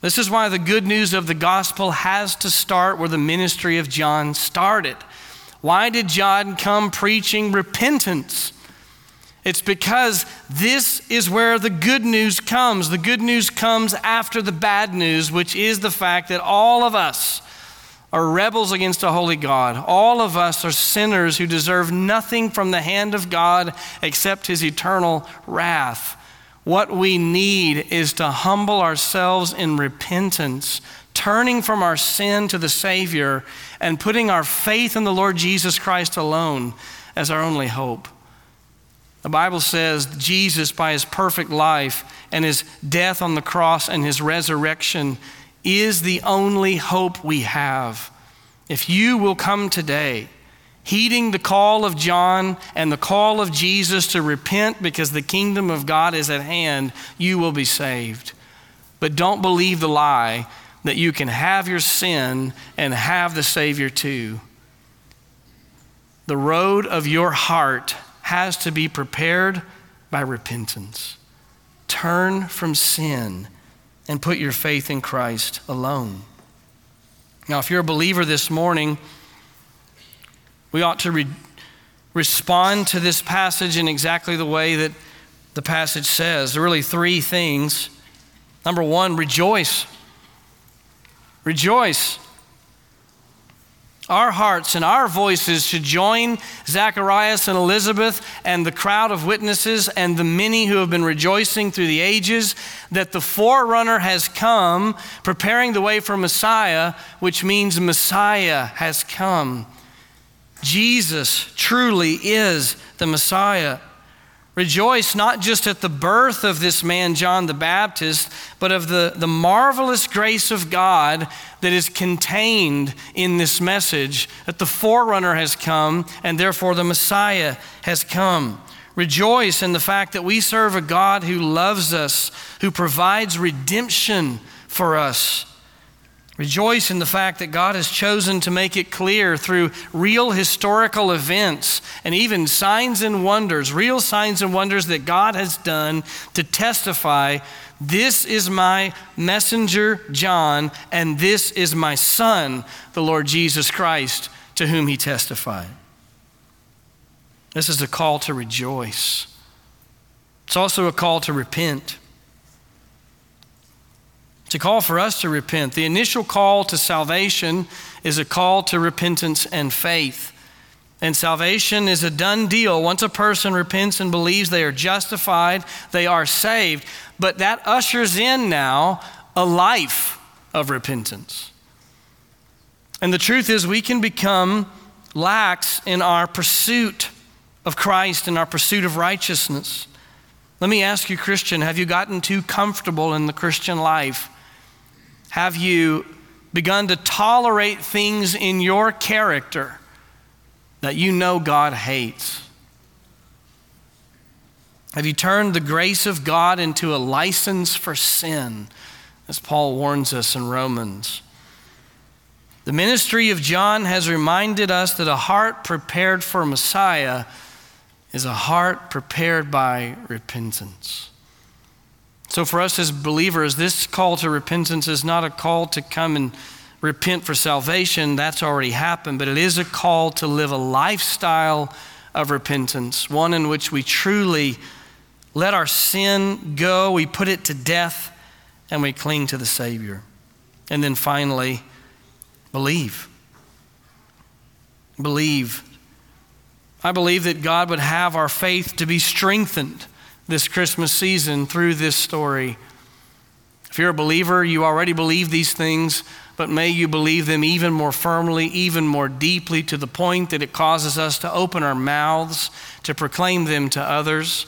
This is why the good news of the gospel has to start where the ministry of John started. Why did John come preaching repentance? It's because this is where the good news comes. The good news comes after the bad news, which is the fact that all of us are rebels against a holy God. All of us are sinners who deserve nothing from the hand of God except his eternal wrath. What we need is to humble ourselves in repentance, turning from our sin to the Savior, and putting our faith in the Lord Jesus Christ alone as our only hope. The Bible says Jesus, by his perfect life and his death on the cross and his resurrection, is the only hope we have. If you will come today, heeding the call of John and the call of Jesus to repent because the kingdom of God is at hand, you will be saved. But don't believe the lie that you can have your sin and have the Savior too. The road of your heart has to be prepared by repentance. Turn from sin and put your faith in Christ alone. Now, if you're a believer this morning, we ought to re- respond to this passage in exactly the way that the passage says. There are really three things. Number one, rejoice. Rejoice. Our hearts and our voices should join Zacharias and Elizabeth and the crowd of witnesses and the many who have been rejoicing through the ages that the forerunner has come, preparing the way for Messiah, which means Messiah has come. Jesus truly is the Messiah. Rejoice not just at the birth of this man, John the Baptist, but of the, the marvelous grace of God that is contained in this message that the forerunner has come and therefore the Messiah has come. Rejoice in the fact that we serve a God who loves us, who provides redemption for us. Rejoice in the fact that God has chosen to make it clear through real historical events and even signs and wonders, real signs and wonders that God has done to testify this is my messenger, John, and this is my son, the Lord Jesus Christ, to whom he testified. This is a call to rejoice. It's also a call to repent. A call for us to repent. The initial call to salvation is a call to repentance and faith. And salvation is a done deal. Once a person repents and believes they are justified, they are saved. But that ushers in now a life of repentance. And the truth is, we can become lax in our pursuit of Christ and our pursuit of righteousness. Let me ask you, Christian, have you gotten too comfortable in the Christian life? Have you begun to tolerate things in your character that you know God hates? Have you turned the grace of God into a license for sin, as Paul warns us in Romans? The ministry of John has reminded us that a heart prepared for Messiah is a heart prepared by repentance. So, for us as believers, this call to repentance is not a call to come and repent for salvation. That's already happened. But it is a call to live a lifestyle of repentance, one in which we truly let our sin go, we put it to death, and we cling to the Savior. And then finally, believe. Believe. I believe that God would have our faith to be strengthened this Christmas season through this story. If you're a believer, you already believe these things, but may you believe them even more firmly, even more deeply, to the point that it causes us to open our mouths to proclaim them to others.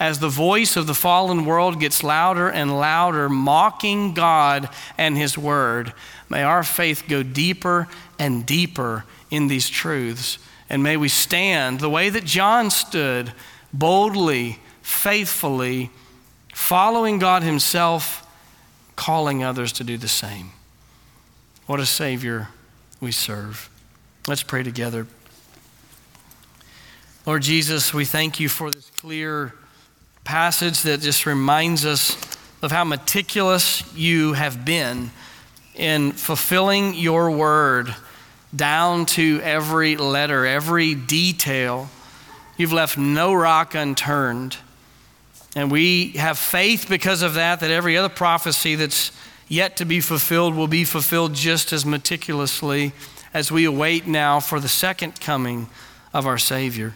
As the voice of the fallen world gets louder and louder, mocking God and His Word, may our faith go deeper and deeper in these truths. And may we stand the way that John stood, boldly faithfully, following God Himself, calling others to do the same. What a Savior we serve. Let's pray together. Lord Jesus, we thank you for this clear passage that just reminds us of how meticulous you have been in fulfilling your word down to every letter, every detail. You've left no rock unturned. And we have faith because of that, that every other prophecy that's yet to be fulfilled will be fulfilled just as meticulously as we await now for the second coming of our Savior.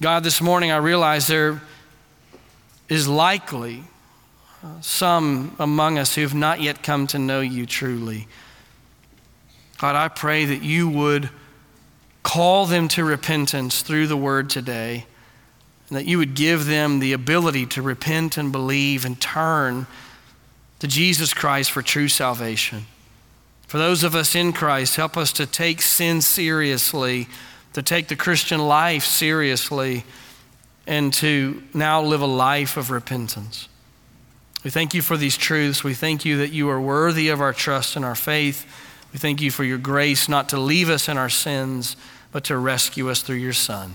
God, this morning I realize there is likely uh, some among us who have not yet come to know you truly. God, I pray that you would call them to repentance through the word today and that you would give them the ability to repent and believe and turn to Jesus Christ for true salvation. For those of us in Christ, help us to take sin seriously, to take the Christian life seriously, and to now live a life of repentance. We thank you for these truths. We thank you that you are worthy of our trust and our faith. We thank you for your grace not to leave us in our sins, but to rescue us through your Son.